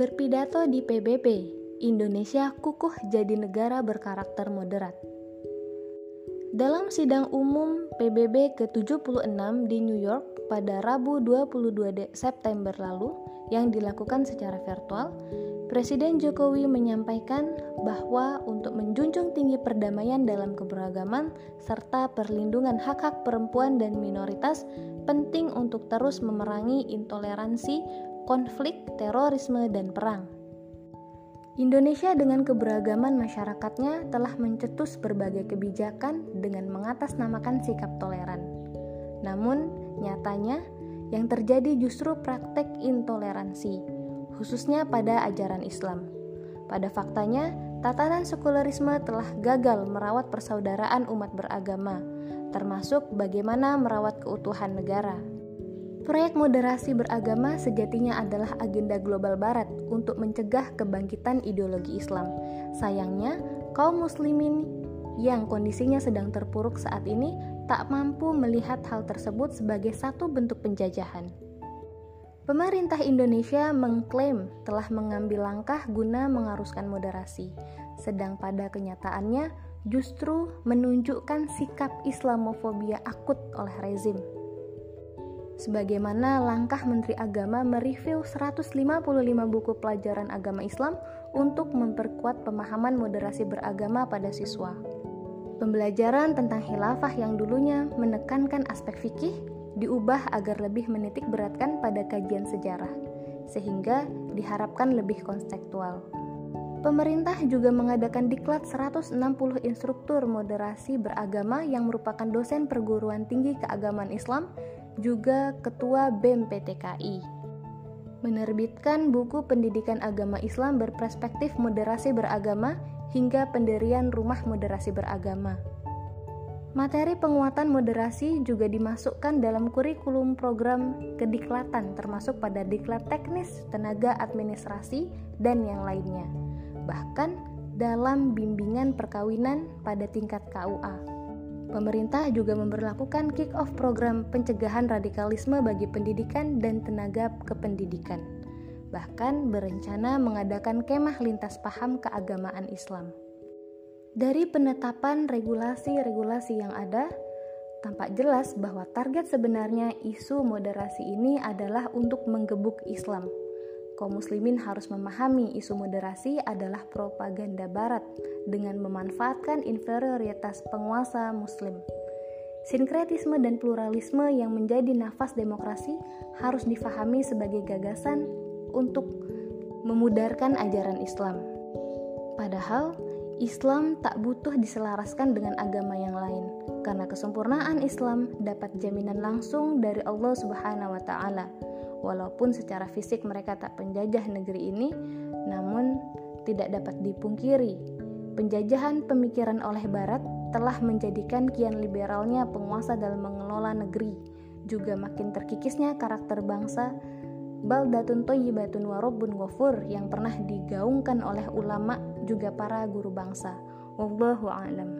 Berpidato di PBB, Indonesia kukuh jadi negara berkarakter moderat. Dalam sidang umum PBB ke-76 di New York pada Rabu 22 September lalu yang dilakukan secara virtual, Presiden Jokowi menyampaikan bahwa untuk menjunjung tinggi perdamaian dalam keberagaman serta perlindungan hak-hak perempuan dan minoritas penting untuk terus memerangi intoleransi, konflik, terorisme, dan perang. Indonesia dengan keberagaman masyarakatnya telah mencetus berbagai kebijakan dengan mengatasnamakan sikap toleran. Namun, nyatanya yang terjadi justru praktek intoleransi khususnya pada ajaran Islam. Pada faktanya, tatanan sekularisme telah gagal merawat persaudaraan umat beragama, termasuk bagaimana merawat keutuhan negara. Proyek moderasi beragama sejatinya adalah agenda global barat untuk mencegah kebangkitan ideologi Islam. Sayangnya, kaum muslimin yang kondisinya sedang terpuruk saat ini tak mampu melihat hal tersebut sebagai satu bentuk penjajahan. Pemerintah Indonesia mengklaim telah mengambil langkah guna mengaruskan moderasi, sedang pada kenyataannya justru menunjukkan sikap Islamofobia akut oleh rezim. Sebagaimana langkah Menteri Agama mereview 155 buku pelajaran agama Islam untuk memperkuat pemahaman moderasi beragama pada siswa. Pembelajaran tentang khilafah yang dulunya menekankan aspek fikih diubah agar lebih menitik beratkan pada kajian sejarah, sehingga diharapkan lebih konseptual. Pemerintah juga mengadakan diklat 160 instruktur moderasi beragama yang merupakan dosen perguruan tinggi keagamaan Islam, juga ketua BEM PTKI. Menerbitkan buku pendidikan agama Islam berperspektif moderasi beragama hingga pendirian rumah moderasi beragama. Materi penguatan moderasi juga dimasukkan dalam kurikulum program kediklatan termasuk pada diklat teknis, tenaga administrasi, dan yang lainnya. Bahkan dalam bimbingan perkawinan pada tingkat KUA. Pemerintah juga memperlakukan kick-off program pencegahan radikalisme bagi pendidikan dan tenaga kependidikan. Bahkan berencana mengadakan kemah lintas paham keagamaan Islam. Dari penetapan regulasi-regulasi yang ada, tampak jelas bahwa target sebenarnya isu moderasi ini adalah untuk menggebuk Islam. Kaum muslimin harus memahami isu moderasi adalah propaganda barat dengan memanfaatkan inferioritas penguasa muslim. Sinkretisme dan pluralisme yang menjadi nafas demokrasi harus difahami sebagai gagasan untuk memudarkan ajaran Islam. Padahal, Islam tak butuh diselaraskan dengan agama yang lain, karena kesempurnaan Islam dapat jaminan langsung dari Allah Subhanahu wa Ta'ala. Walaupun secara fisik mereka tak penjajah negeri ini, namun tidak dapat dipungkiri, penjajahan pemikiran oleh Barat telah menjadikan kian liberalnya penguasa dalam mengelola negeri, juga makin terkikisnya karakter bangsa baldatun toyibatun warobun ghafur yang pernah digaungkan oleh ulama juga para guru bangsa. Wallahu a'lam.